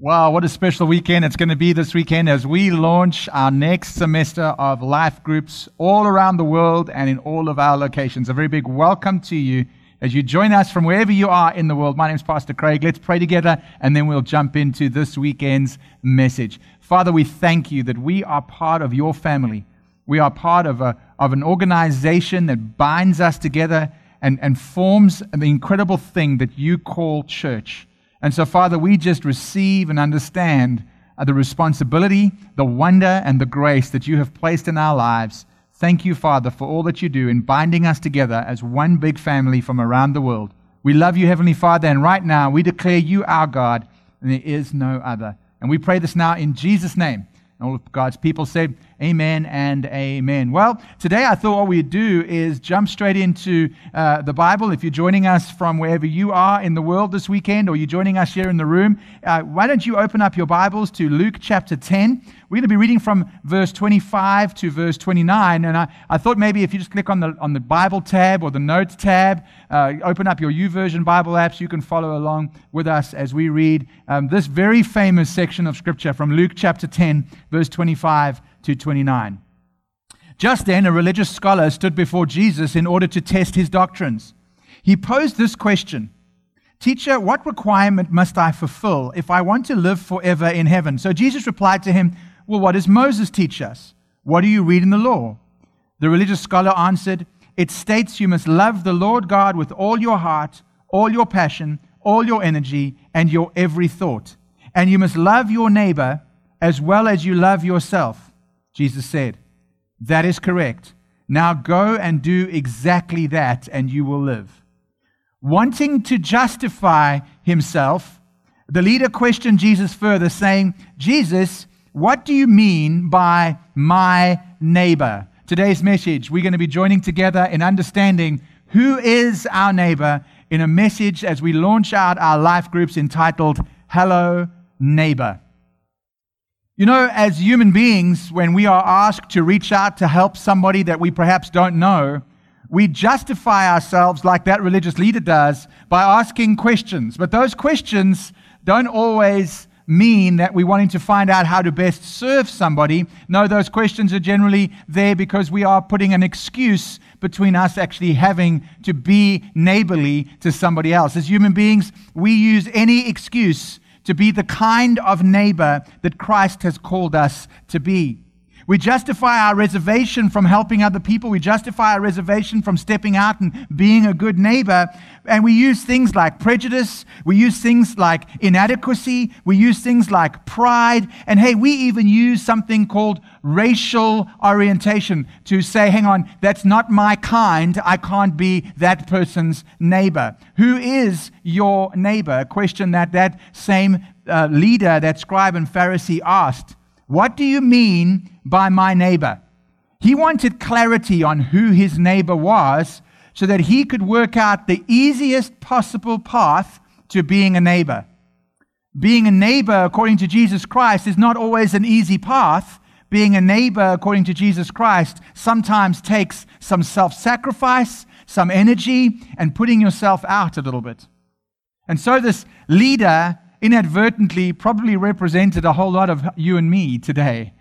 Wow, what a special weekend it's going to be this weekend as we launch our next semester of life groups all around the world and in all of our locations. A very big welcome to you as you join us from wherever you are in the world. My name is Pastor Craig. Let's pray together and then we'll jump into this weekend's message. Father, we thank you that we are part of your family. We are part of, a, of an organization that binds us together and, and forms the incredible thing that you call church. And so, Father, we just receive and understand uh, the responsibility, the wonder, and the grace that you have placed in our lives. Thank you, Father, for all that you do in binding us together as one big family from around the world. We love you, Heavenly Father, and right now we declare you our God, and there is no other. And we pray this now in Jesus' name. And all of God's people said, Amen and amen. Well, today I thought what we'd do is jump straight into uh, the Bible. If you're joining us from wherever you are in the world this weekend, or you're joining us here in the room, uh, why don't you open up your Bibles to Luke chapter 10? We're going to be reading from verse 25 to verse 29. And I, I thought maybe if you just click on the, on the Bible tab or the Notes tab, uh, open up your YouVersion Bible apps, you can follow along with us as we read um, this very famous section of Scripture from Luke chapter 10, verse 25 to 29. Just then, a religious scholar stood before Jesus in order to test his doctrines. He posed this question Teacher, what requirement must I fulfill if I want to live forever in heaven? So Jesus replied to him, Well, what does Moses teach us? What do you read in the law? The religious scholar answered, It states you must love the Lord God with all your heart, all your passion, all your energy, and your every thought. And you must love your neighbor as well as you love yourself. Jesus said, That is correct. Now go and do exactly that, and you will live. Wanting to justify himself, the leader questioned Jesus further, saying, Jesus, what do you mean by my neighbor? Today's message, we're going to be joining together in understanding who is our neighbor in a message as we launch out our life groups entitled Hello Neighbor. You know, as human beings, when we are asked to reach out to help somebody that we perhaps don't know, we justify ourselves like that religious leader does by asking questions. But those questions don't always mean that we're wanting to find out how to best serve somebody. No, those questions are generally there because we are putting an excuse between us actually having to be neighborly to somebody else. As human beings, we use any excuse to be the kind of neighbor that Christ has called us to be. We justify our reservation from helping other people. We justify our reservation from stepping out and being a good neighbor. And we use things like prejudice. We use things like inadequacy. We use things like pride. And hey, we even use something called racial orientation to say, hang on, that's not my kind. I can't be that person's neighbor. Who is your neighbor? A question that that same uh, leader, that scribe and Pharisee asked. What do you mean by my neighbor? He wanted clarity on who his neighbor was so that he could work out the easiest possible path to being a neighbor. Being a neighbor, according to Jesus Christ, is not always an easy path. Being a neighbor, according to Jesus Christ, sometimes takes some self sacrifice, some energy, and putting yourself out a little bit. And so, this leader inadvertently probably represented a whole lot of you and me today.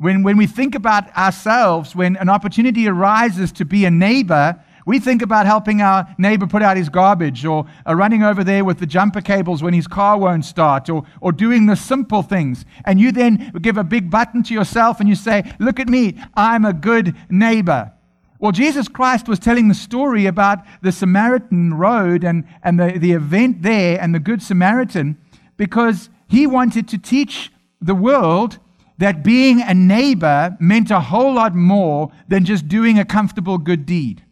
When, when we think about ourselves, when an opportunity arises to be a neighbor, we think about helping our neighbor put out his garbage or uh, running over there with the jumper cables when his car won't start or, or doing the simple things. And you then give a big button to yourself and you say, Look at me, I'm a good neighbor. Well, Jesus Christ was telling the story about the Samaritan road and, and the, the event there and the Good Samaritan because he wanted to teach the world that being a neighbor meant a whole lot more than just doing a comfortable good deed.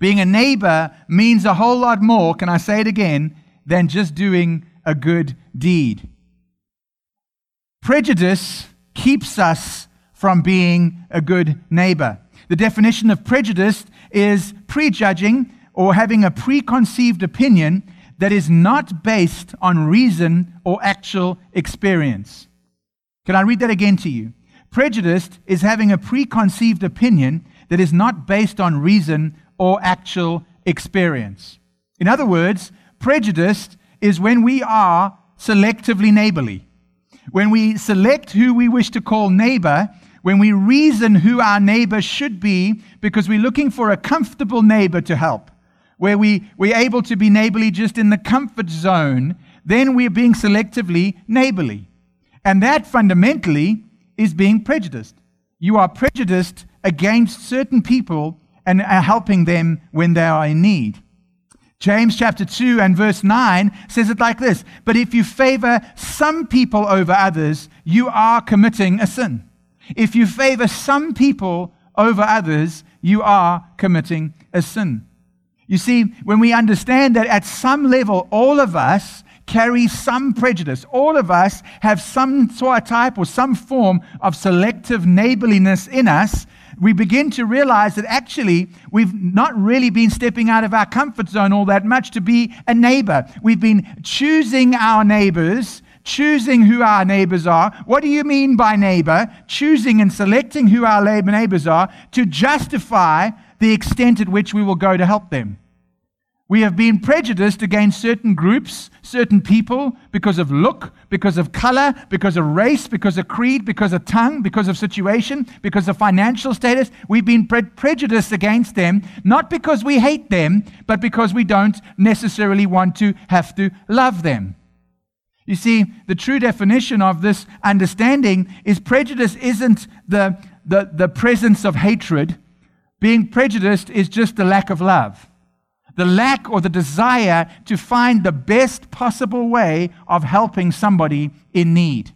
Being a neighbor means a whole lot more, can I say it again, than just doing a good deed. Prejudice keeps us from being a good neighbor. The definition of prejudice is prejudging or having a preconceived opinion that is not based on reason or actual experience. Can I read that again to you? Prejudiced is having a preconceived opinion that is not based on reason or actual experience. In other words, prejudiced is when we are selectively neighborly. When we select who we wish to call neighbor, when we reason who our neighbor should be because we're looking for a comfortable neighbor to help, where we, we're able to be neighborly just in the comfort zone, then we're being selectively neighborly. And that fundamentally is being prejudiced. You are prejudiced against certain people and are helping them when they are in need. James chapter 2 and verse 9 says it like this But if you favor some people over others, you are committing a sin. If you favor some people over others, you are committing a sin. You see, when we understand that at some level, all of us carry some prejudice, all of us have some sort type or some form of selective neighborliness in us, we begin to realize that actually we've not really been stepping out of our comfort zone all that much to be a neighbor. We've been choosing our neighbors choosing who our neighbors are. What do you mean by neighbor? Choosing and selecting who our neighbors are to justify the extent at which we will go to help them. We have been prejudiced against certain groups, certain people, because of look, because of color, because of race, because of creed, because of tongue, because of situation, because of financial status. We've been pre- prejudiced against them, not because we hate them, but because we don't necessarily want to have to love them. You see, the true definition of this understanding is prejudice isn't the, the, the presence of hatred. Being prejudiced is just the lack of love. The lack or the desire to find the best possible way of helping somebody in need.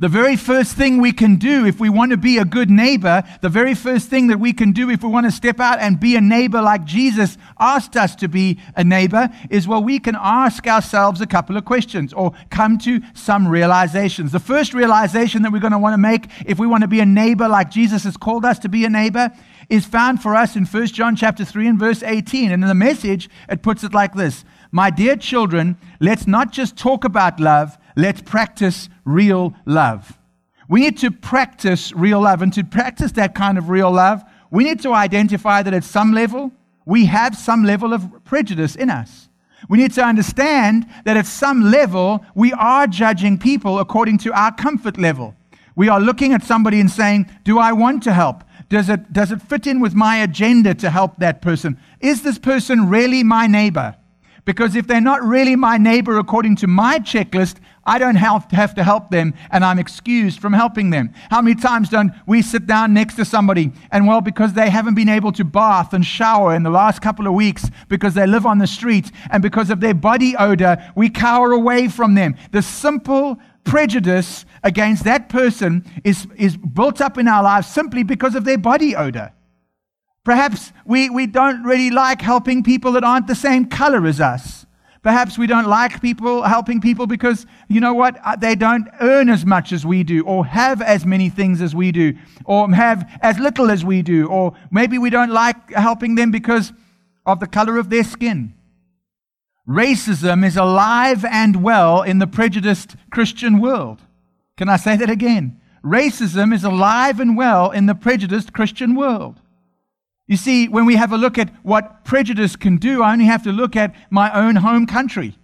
The very first thing we can do if we want to be a good neighbor, the very first thing that we can do if we want to step out and be a neighbor like Jesus asked us to be a neighbor, is well, we can ask ourselves a couple of questions or come to some realizations. The first realization that we're going to want to make if we want to be a neighbor like Jesus has called us to be a neighbor is found for us in 1 John chapter 3 and verse 18. And in the message, it puts it like this My dear children, let's not just talk about love, let's practice real love. We need to practice real love. And to practice that kind of real love, we need to identify that at some level, we have some level of prejudice in us. We need to understand that at some level, we are judging people according to our comfort level. We are looking at somebody and saying, Do I want to help? Does it, does it fit in with my agenda to help that person? Is this person really my neighbor? Because if they're not really my neighbor according to my checklist, I don't have to, have to help them and I'm excused from helping them. How many times don't we sit down next to somebody and, well, because they haven't been able to bath and shower in the last couple of weeks because they live on the street and because of their body odor, we cower away from them. The simple prejudice against that person is, is built up in our lives simply because of their body odor. Perhaps we, we don't really like helping people that aren't the same color as us. Perhaps we don't like people helping people because, you know what, uh, they don't earn as much as we do, or have as many things as we do, or have as little as we do, or maybe we don't like helping them because of the color of their skin. Racism is alive and well in the prejudiced Christian world. Can I say that again? Racism is alive and well in the prejudiced Christian world. You see, when we have a look at what prejudice can do, I only have to look at my own home country.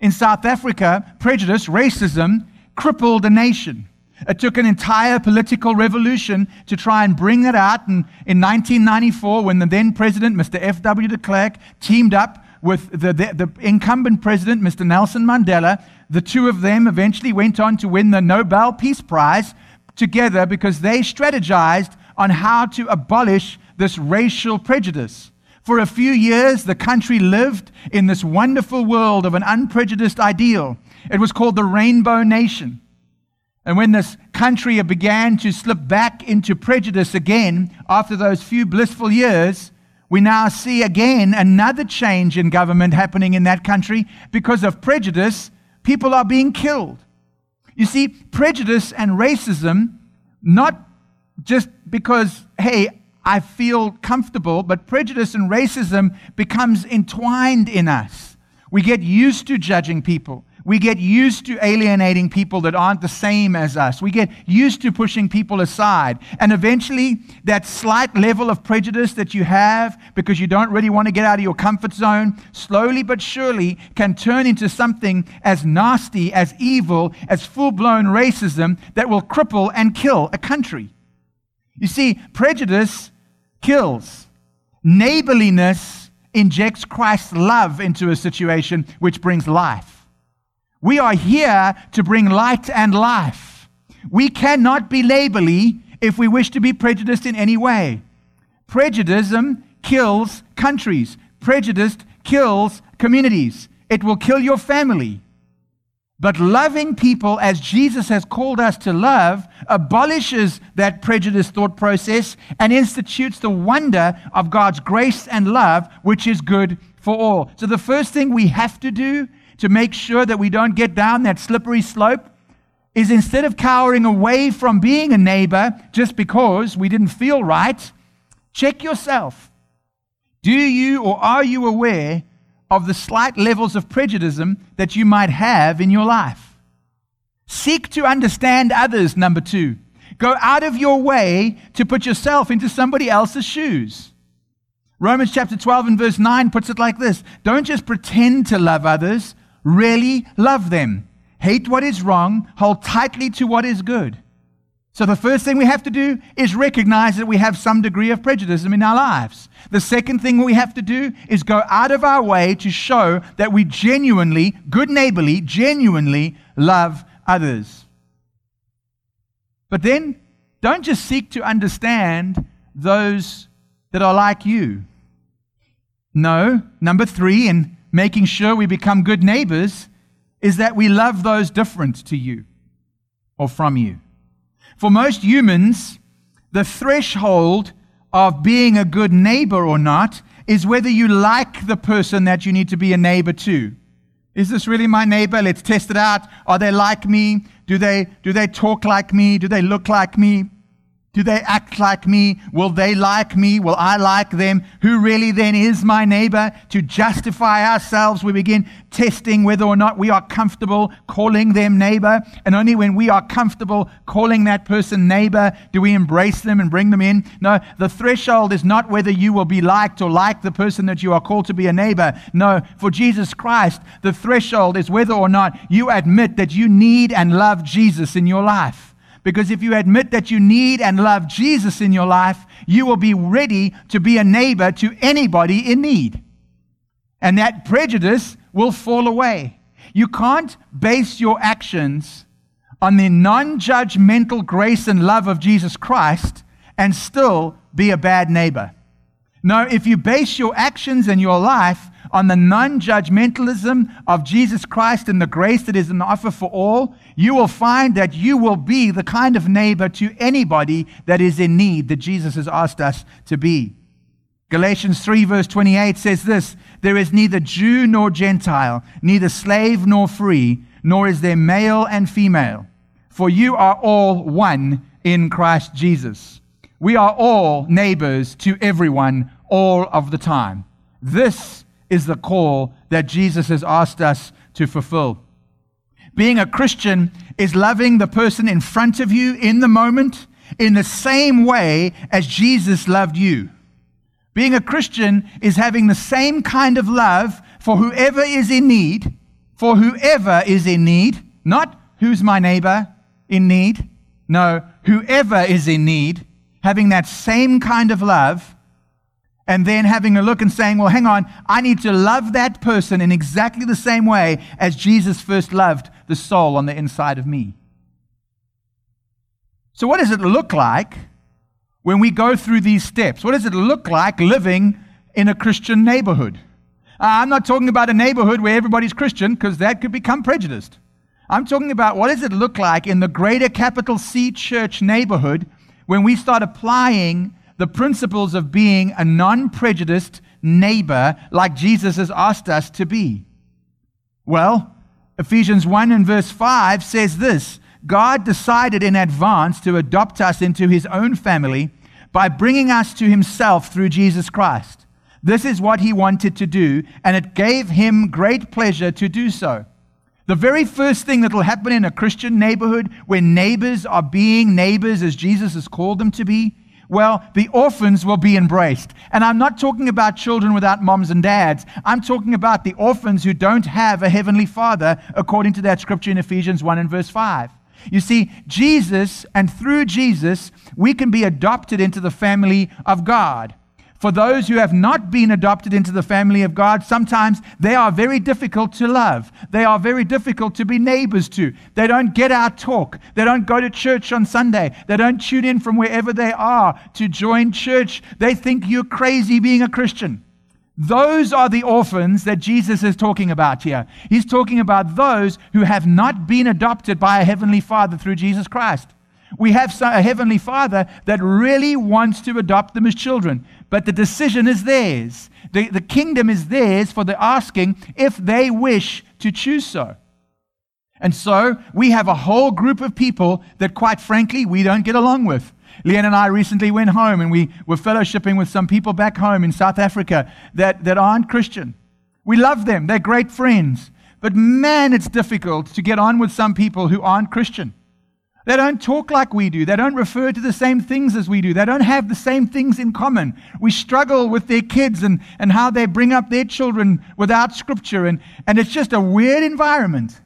In South Africa, prejudice, racism, crippled a nation. It took an entire political revolution to try and bring that out. And in 1994, when the then president, Mr. F.W. de Klerk, teamed up with the, the, the, incumbent president, Mr. Nelson Mandela, the two of them eventually went on to win the Nobel Peace Prize together because they strategized on how to abolish this racial prejudice. For a few years, the country lived in this wonderful world of an unprejudiced ideal. It was called the Rainbow Nation. And when this country began to slip back into prejudice again after those few blissful years, we now see again another change in government happening in that country because of prejudice. People are being killed. You see, prejudice and racism, not just because, hey, I feel comfortable, but prejudice and racism becomes entwined in us. We get used to judging people. We get used to alienating people that aren't the same as us. We get used to pushing people aside. And eventually, that slight level of prejudice that you have because you don't really want to get out of your comfort zone, slowly but surely can turn into something as nasty, as evil, as full blown racism that will cripple and kill a country. You see, prejudice kills, neighborliness injects Christ's love into a situation which brings life. We are here to bring light and life. We cannot be neighborly if we wish to be prejudiced in any way. Prejudice kills countries. Prejudice kills communities. It will kill your family. But loving people as Jesus has called us to love abolishes that prejudice thought process and institutes the wonder of God's grace and love, which is good for all. So, the first thing we have to do to make sure that we don't get down that slippery slope is instead of cowering away from being a neighbor just because we didn't feel right, check yourself. Do you or are you aware of the slight levels of prejudice that you might have in your life? Seek to understand others, number two. Go out of your way to put yourself into somebody else's shoes. Romans chapter 12 and verse 9 puts it like this Don't just pretend to love others, really love them. Hate what is wrong, hold tightly to what is good. So, the first thing we have to do is recognize that we have some degree of prejudice in our lives. The second thing we have to do is go out of our way to show that we genuinely, good neighborly, genuinely love others. But then, don't just seek to understand those that are like you. No, number three, and making sure we become good neighbors is that we love those different to you or from you. For most humans, the threshold of being a good neighbor or not is whether you like the person that you need to be a neighbor to. Is this really my neighbor? Let's test it out. Are they like me? Do they, do they talk like me? Do they look like me? Do they act like me? Will they like me? Will I like them? Who really then is my neighbor? To justify ourselves, we begin testing whether or not we are comfortable calling them neighbor. And only when we are comfortable calling that person neighbor do we embrace them and bring them in. No, the threshold is not whether you will be liked or like the person that you are called to be a neighbor. No, for Jesus Christ, the threshold is whether or not you admit that you need and love Jesus in your life. Because if you admit that you need and love Jesus in your life, you will be ready to be a neighbor to anybody in need. And that prejudice will fall away. You can't base your actions on the non judgmental grace and love of Jesus Christ and still be a bad neighbor. No, if you base your actions and your life on the non judgmentalism of Jesus Christ and the grace that is an offer for all, you will find that you will be the kind of neighbor to anybody that is in need that Jesus has asked us to be. Galatians 3, verse 28 says this There is neither Jew nor Gentile, neither slave nor free, nor is there male and female, for you are all one in Christ Jesus. We are all neighbors to everyone all of the time. This is the call that Jesus has asked us to fulfill. Being a Christian is loving the person in front of you in the moment in the same way as Jesus loved you. Being a Christian is having the same kind of love for whoever is in need, for whoever is in need, not who's my neighbor in need. No, whoever is in need, having that same kind of love and then having a look and saying, well, hang on, I need to love that person in exactly the same way as Jesus first loved the soul on the inside of me. So, what does it look like when we go through these steps? What does it look like living in a Christian neighborhood? Uh, I'm not talking about a neighborhood where everybody's Christian because that could become prejudiced. I'm talking about what does it look like in the greater capital C church neighborhood when we start applying the principles of being a non prejudiced neighbor like Jesus has asked us to be? Well, Ephesians 1 and verse 5 says this God decided in advance to adopt us into his own family by bringing us to himself through Jesus Christ. This is what he wanted to do, and it gave him great pleasure to do so. The very first thing that will happen in a Christian neighborhood where neighbors are being neighbors as Jesus has called them to be, well, the orphans will be embraced. And I'm not talking about children without moms and dads. I'm talking about the orphans who don't have a heavenly father, according to that scripture in Ephesians 1 and verse 5. You see, Jesus, and through Jesus, we can be adopted into the family of God. For those who have not been adopted into the family of God, sometimes they are very difficult to love. They are very difficult to be neighbors to. They don't get our talk. They don't go to church on Sunday. They don't tune in from wherever they are to join church. They think you're crazy being a Christian. Those are the orphans that Jesus is talking about here. He's talking about those who have not been adopted by a heavenly Father through Jesus Christ. We have a heavenly Father that really wants to adopt them as children, but the decision is theirs. The, the kingdom is theirs for the asking if they wish to choose so. And so we have a whole group of people that, quite frankly, we don't get along with. Leanne and I recently went home and we were fellowshipping with some people back home in South Africa that, that aren't Christian. We love them, they're great friends. But man, it's difficult to get on with some people who aren't Christian. They don't talk like we do. They don't refer to the same things as we do. They don't have the same things in common. We struggle with their kids and, and how they bring up their children without scripture. And, and it's just a weird environment.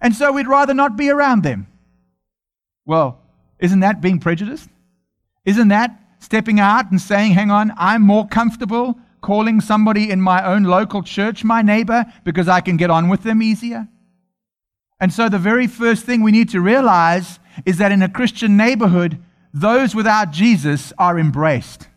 And so we'd rather not be around them. Well, isn't that being prejudiced? Isn't that stepping out and saying, hang on, I'm more comfortable calling somebody in my own local church my neighbor because I can get on with them easier? And so, the very first thing we need to realize is that in a Christian neighborhood, those without Jesus are embraced.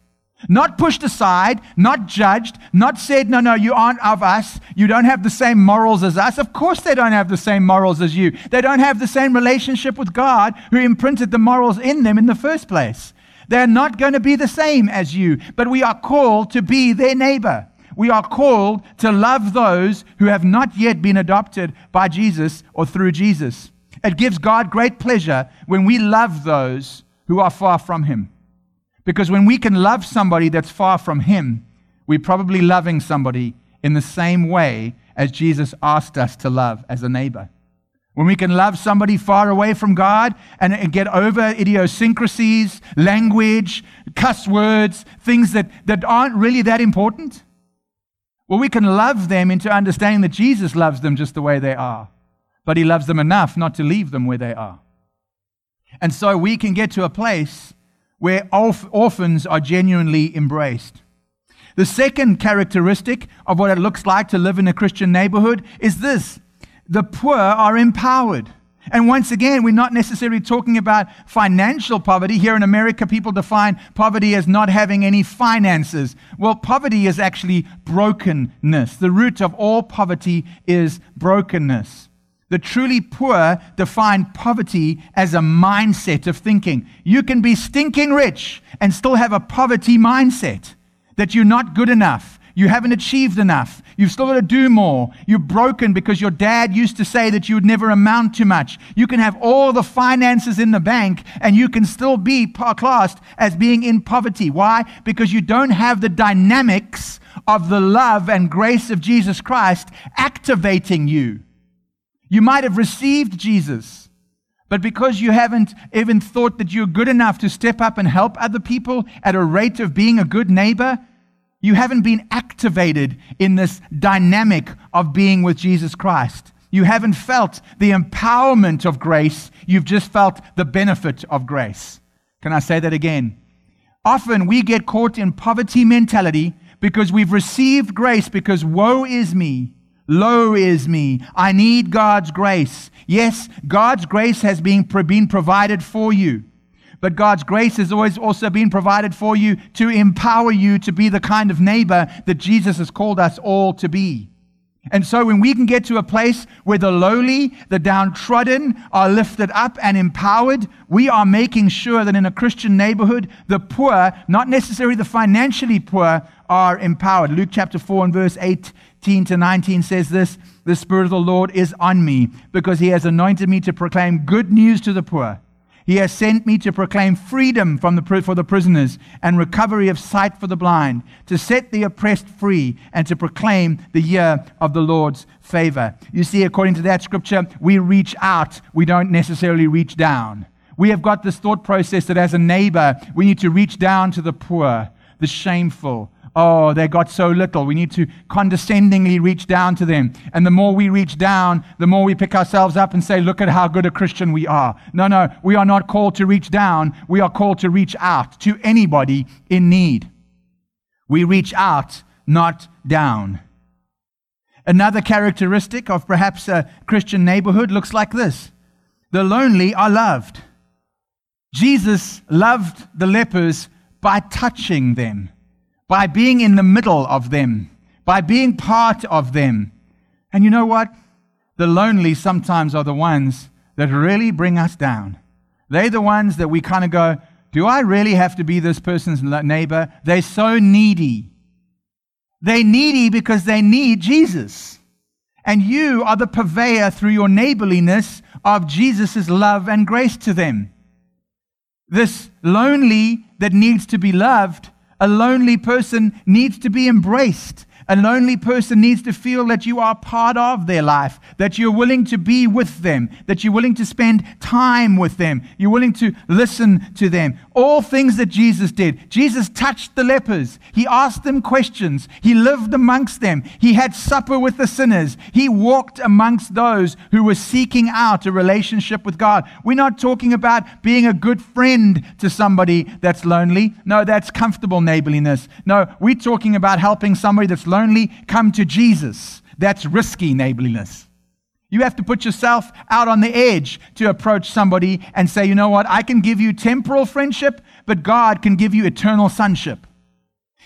Not pushed aside, not judged, not said, no, no, you aren't of us. You don't have the same morals as us. Of course, they don't have the same morals as you. They don't have the same relationship with God who imprinted the morals in them in the first place. They're not going to be the same as you, but we are called to be their neighbor. We are called to love those who have not yet been adopted by Jesus or through Jesus. It gives God great pleasure when we love those who are far from Him. Because when we can love somebody that's far from Him, we're probably loving somebody in the same way as Jesus asked us to love as a neighbor. When we can love somebody far away from God and, get over idiosyncrasies, language, cuss words, things that, that aren't really that important, well, we can love them into understanding that Jesus loves them just the way they are, but He loves them enough not to leave them where they are. And so we can get to a place where orphans are genuinely embraced. The second characteristic of what it looks like to live in a Christian neighborhood is this the poor are empowered. And once again, we're not necessarily talking about financial poverty. Here in America, people define poverty as not having any finances. Well, poverty is actually brokenness. The root of all poverty is brokenness. The truly poor define poverty as a mindset of thinking. You can be stinking rich and still have a poverty mindset that you're not good enough. You haven't achieved enough. You've still got to do more. You're broken because your dad used to say that you would never amount to much. You can have all the finances in the bank and you can still be classed as being in poverty. Why? Because you don't have the dynamics of the love and grace of Jesus Christ activating you. You might have received Jesus, but because you haven't even thought that you're good enough to step up and help other people at a rate of being a good neighbor, you haven't been activated in this dynamic of being with Jesus Christ. You haven't felt the empowerment of grace, you've just felt the benefit of grace. Can I say that again? Often we get caught in poverty mentality because we've received grace because woe is me. Low is me. I need God's grace. Yes, God's grace has been, been provided for you. But God's grace has always also been provided for you to empower you to be the kind of neighbor that Jesus has called us all to be. And so when we can get to a place where the lowly, the downtrodden are lifted up and empowered, we are making sure that in a Christian neighborhood, the poor, not necessarily the financially poor, are empowered. Luke chapter 4 and verse 18 to 19 says this The Spirit of the Lord is on me because he has anointed me to proclaim good news to the poor. He has sent me to proclaim freedom from the, for the prisoners and recovery of sight for the blind, to set the oppressed free, and to proclaim the year of the Lord's favor. You see, according to that scripture, we reach out, we don't necessarily reach down. We have got this thought process that as a neighbor, we need to reach down to the poor, the shameful, Oh, they got so little. We need to condescendingly reach down to them. And the more we reach down, the more we pick ourselves up and say, Look at how good a Christian we are. No, no, we are not called to reach down. We are called to reach out to anybody in need. We reach out, not down. Another characteristic of perhaps a Christian neighborhood looks like this the lonely are loved. Jesus loved the lepers by touching them by being in the middle of them, by being part of them. And you know what? The lonely sometimes are the ones that really bring us down. They're the ones that we kind of go, Do I really have to be this person's neighbor? They're so needy. They're needy because they need Jesus. And you are the purveyor through your neighborliness of Jesus' love and grace to them. This lonely that needs to be loved a lonely person needs to be embraced. A lonely person needs to feel that you are part of their life, that you're willing to be with them, that you're willing to spend time with them, you're willing to listen to them. All things that Jesus did. Jesus touched the lepers, he asked them questions, he lived amongst them, he had supper with the sinners, he walked amongst those who were seeking out a relationship with God. We're not talking about being a good friend to somebody that's lonely. No, that's comfortable neighborliness. No, we're talking about helping somebody that's lonely lonely, come to Jesus. That's risky neighborliness. You have to put yourself out on the edge to approach somebody and say, you know what, I can give you temporal friendship, but God can give you eternal sonship.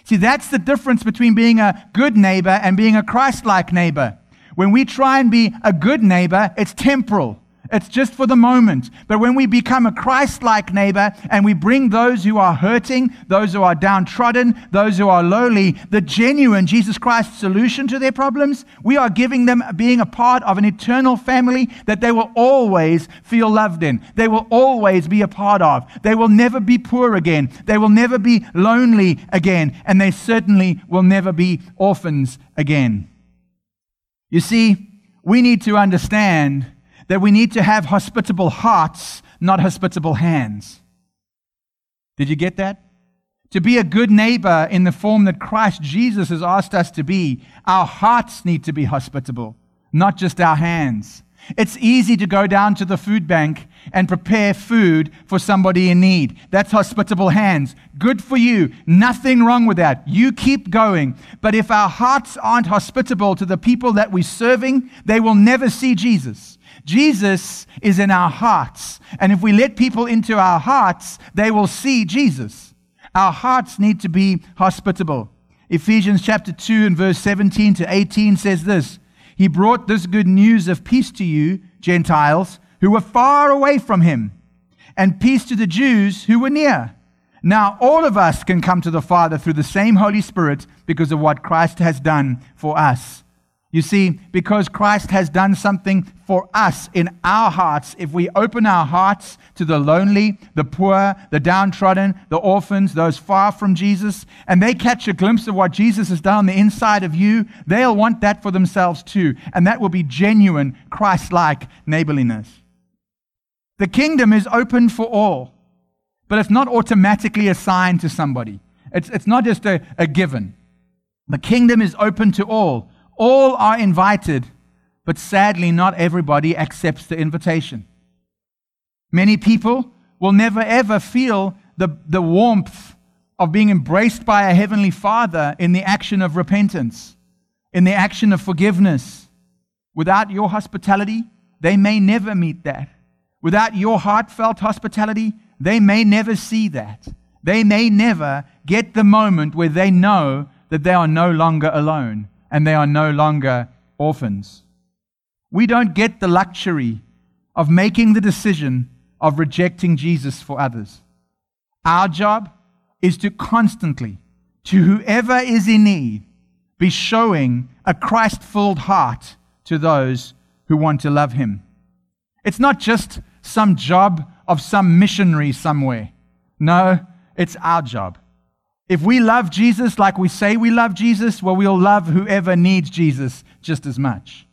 See, that's the difference between being a good neighbor and being a Christ like neighbor. When we try and be a good neighbor, it's temporal. It's just for the moment. But when we become a Christ like neighbor and we bring those who are hurting, those who are downtrodden, those who are lowly, the genuine Jesus Christ solution to their problems, we are giving them being a part of an eternal family that they will always feel loved in. They will always be a part of. They will never be poor again. They will never be lonely again. And they certainly will never be orphans again. You see, we need to understand that we need to have hospitable hearts, not hospitable hands. Did you get that? To be a good neighbor in the form that Christ Jesus has asked us to be, our hearts need to be hospitable, not just our hands. It's easy to go down to the food bank and prepare food for somebody in need. That's hospitable hands. Good for you. Nothing wrong with that. You keep going. But if our hearts aren't hospitable to the people that we're serving, they will never see Jesus. Jesus is in our hearts. And if we let people into our hearts, they will see Jesus. Our hearts need to be hospitable. Ephesians chapter 2 and verse 17 to 18 says this He brought this good news of peace to you, Gentiles, who were far away from him, and peace to the Jews who were near. Now, all of us can come to the Father through the same Holy Spirit because of what Christ has done for us. You see, because Christ has done something for us in our hearts, if we open our hearts to the lonely, the poor, the downtrodden, the orphans, those far from Jesus, and they catch a glimpse of what Jesus has done on the inside of you, they'll want that for themselves too. And that will be genuine, Christ like neighborliness. The kingdom is open for all, but it's not automatically assigned to somebody, it's, it's not just a, a given. The kingdom is open to all all are invited, but sadly, not everybody accepts the invitation. Many people will never ever feel the, the warmth of being embraced by a heavenly Father in the action of repentance, in the action of forgiveness. Without your hospitality, they may never meet that. Without your heartfelt hospitality, they may never see that. They may never get the moment where they know that they are no longer alone and they are no longer orphans. We don't get the luxury of making the decision of rejecting Jesus for others. Our job is to constantly, to whoever is in need, be showing a Christ filled heart to those who want to love Him. It's not just some job of some missionary somewhere. No, it's our job. If we love Jesus like we say we love Jesus, well, we'll love whoever needs Jesus just as much.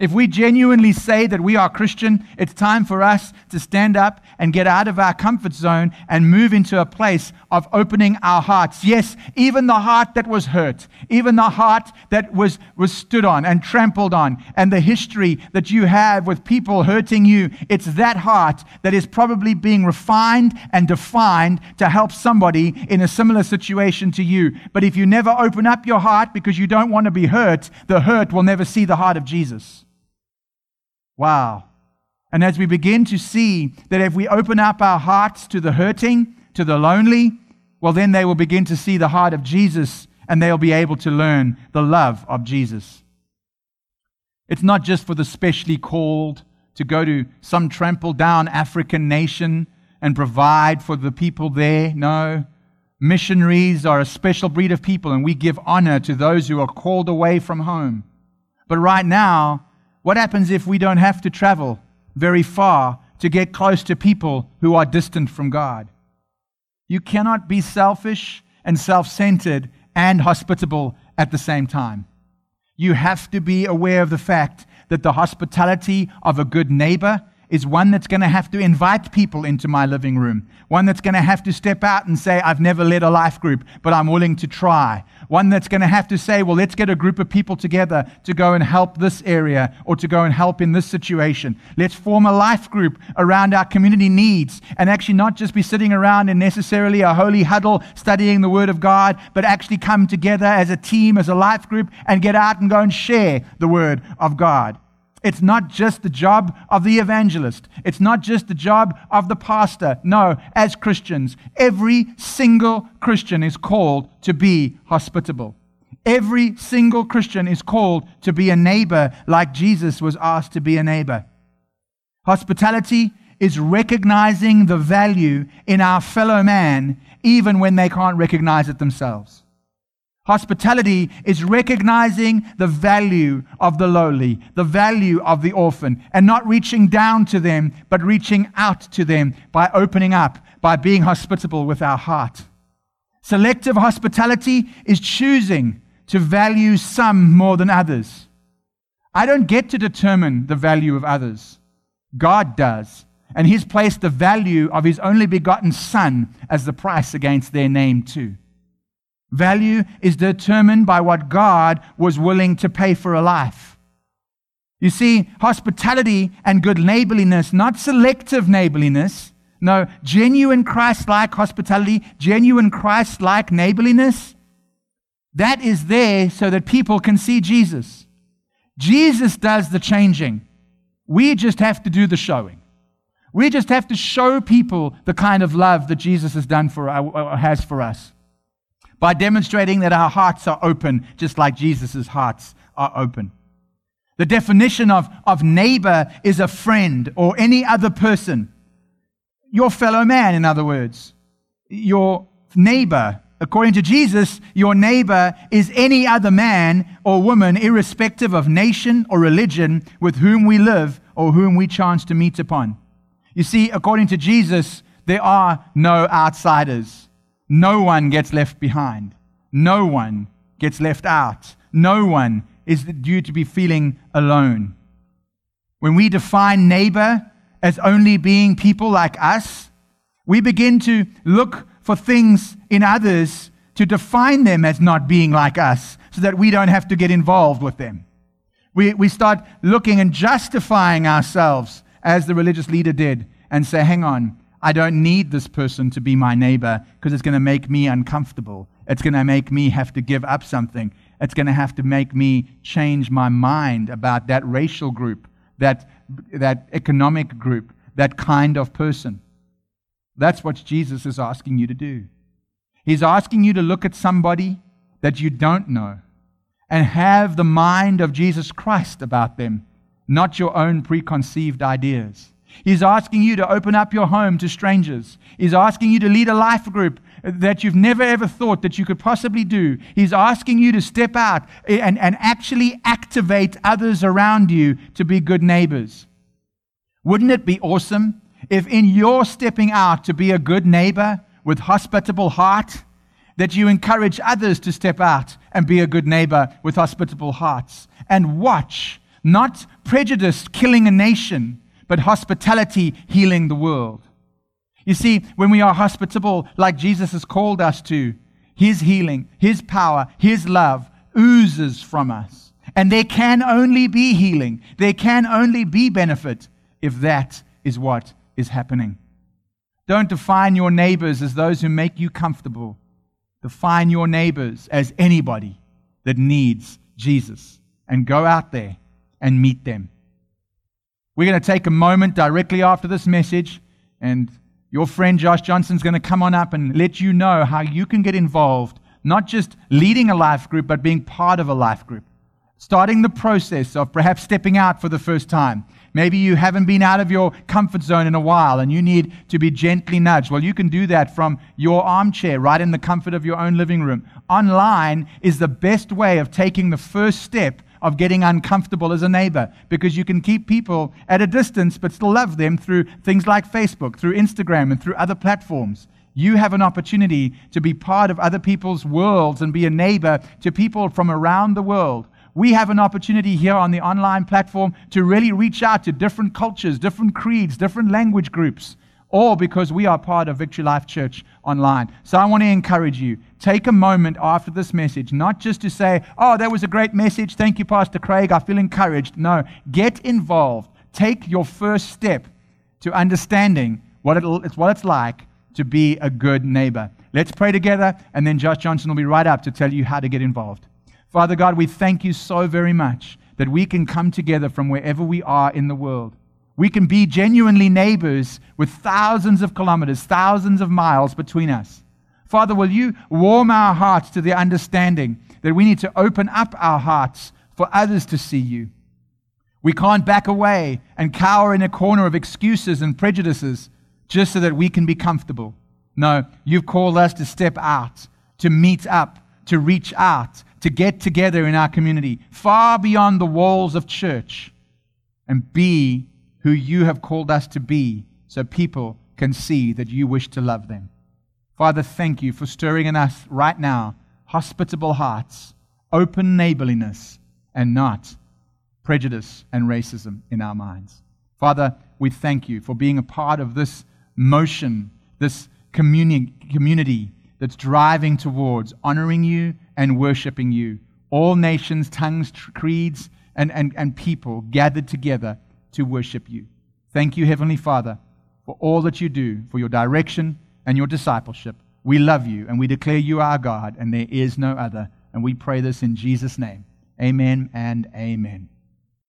If we genuinely say that we are Christian, it's time for us to stand up and get out of our comfort zone and move into a place of opening our hearts. Yes, even the heart that was hurt, even the heart that was, was stood on and trampled on, and the history that you have with people hurting you, it's that heart that is probably being refined and defined to help somebody in a similar situation to you. But if you never open up your heart because you don't want to be hurt, the hurt will never see the heart of Jesus. Wow. And as we begin to see that if we open up our hearts to the hurting, to the lonely, well, then they will begin to see the heart of Jesus and they'll be able to learn the love of Jesus. It's not just for the specially called to go to some trampled down African nation and provide for the people there. No. Missionaries are a special breed of people, and we give honor to those who are called away from home. But right now, what happens if we don't have to travel very far to get close to people who are distant from God? You cannot be selfish and self centered and hospitable at the same time. You have to be aware of the fact that the hospitality of a good neighbor is one that's going to have to invite people into my living room, one that's going to have to step out and say, I've never led a life group, but I'm willing to try, one that's going to have to say, well, let's get a group of people together to go and help this area or to go and help in this situation. Let's form a life group around our community needs and actually not just be sitting around in necessarily a holy huddle studying the Word of God, but actually come together as a team, as a life group, and get out and go and share the Word of God. It's not just the job of the evangelist. It's not just the job of the pastor. No, as Christians, every single Christian is called to be hospitable. Every single Christian is called to be a neighbor like Jesus was asked to be a neighbor. Hospitality is recognizing the value in our fellow man even when they can't recognize it themselves. Hospitality is recognizing the value of the lowly, the value of the orphan, and not reaching down to them, but reaching out to them by opening up, by being hospitable with our heart. Selective hospitality is choosing to value some more than others. I don't get to determine the value of others, God does. And He's placed the value of His only begotten Son as the price against their name, too. Value is determined by what God was willing to pay for a life. You see, hospitality and good neighborliness, not selective neighborliness, no, genuine Christ like hospitality, genuine Christ like neighborliness, that is there so that people can see Jesus. Jesus does the changing. We just have to do the showing. We just have to show people the kind of love that Jesus has done for uh, has for us by demonstrating that our hearts are open, just like Jesus' hearts are open. The definition of, of neighbor is a friend or any other person. Your fellow man, in other words. Your neighbor. According to Jesus, your neighbor is any other man or woman, irrespective of nation or religion, with whom we live or whom we chance to meet upon. You see, according to Jesus, there are no outsiders. No one gets left behind. No one gets left out. No one is due to be feeling alone. When we define neighbor as only being people like us, we begin to look for things in others to define them as not being like us so that we don't have to get involved with them. We, we start looking and justifying ourselves as the religious leader did and say, hang on, I don't need this person to be my neighbor because it's going to make me uncomfortable. It's going to make me have to give up something. It's going to have to make me change my mind about that racial group, that, that economic group, that kind of person. That's what Jesus is asking you to do. He's asking you to look at somebody that you don't know and have the mind of Jesus Christ about them, not your own preconceived ideas. He's asking you to open up your home to strangers. He's asking you to lead a life group that you've never ever thought that you could possibly do. He's asking you to step out and, and actually activate others around you to be good neighbors. Wouldn't it be awesome if in your stepping out to be a good neighbor with hospitable heart, that you encourage others to step out and be a good neighbor with hospitable hearts and watch, not prejudice killing a nation, but hospitality healing the world. You see, when we are hospitable like Jesus has called us to, his healing, his power, his love oozes from us. And there can only be healing, there can only be benefit if that is what is happening. Don't define your neighbors as those who make you comfortable. Define your neighbors as anybody that needs Jesus and go out there and meet them. We're going to take a moment directly after this message, and your friend Josh Johnson is going to come on up and let you know how you can get involved, not just leading a life group, but being part of a life group. Starting the process of perhaps stepping out for the first time Maybe you haven't been out of your comfort zone in a while and you need to be gently nudged. Well, you can do that from your armchair, right in the comfort of your own living room. Online is the best way of taking the first step of getting uncomfortable as a neighbor because you can keep people at a distance but still love them through things like Facebook, through Instagram, and through other platforms. You have an opportunity to be part of other people's worlds and be a neighbor to people from around the world we have an opportunity here on the online platform to really reach out to different cultures, different creeds, different language groups, all because we are part of Victory Life Church online. So I want to encourage you take a moment after this message, not just to say, Oh, that was a great message. Thank you, Pastor Craig. I feel encouraged. No, get involved. Take your first step to understanding what, it's what it's like to be a good neighbor. Let's pray together, and then Josh Johnson will be right up to tell you how to get involved. Father God, we thank you so very much that we can come together from wherever we are in the world. We can be genuinely neighbors with thousands of kilometers, thousands of miles between us. Father, will you warm our hearts to the understanding that we need to open up our hearts for others to see you? We can't back away and cower in a corner of excuses and prejudices just so that we can be comfortable. No, you've called us to step out, to meet up, to reach out, to get together in our community, far beyond the walls of church, and be who you have called us to be so people can see that you wish to love them. Father, thank you for stirring in us right now hospitable hearts, open neighborliness, and not prejudice and racism in our minds. Father, we thank you for being a part of this motion, this communi- community that's driving towards honoring you and worshiping you. All nations, tongues, creeds, and, and, and people gathered together to worship you. Thank you, Heavenly Father, for all that you do, for your direction and your discipleship. We love you and we declare you our God, and there is no other. And we pray this in Jesus' name. Amen and amen.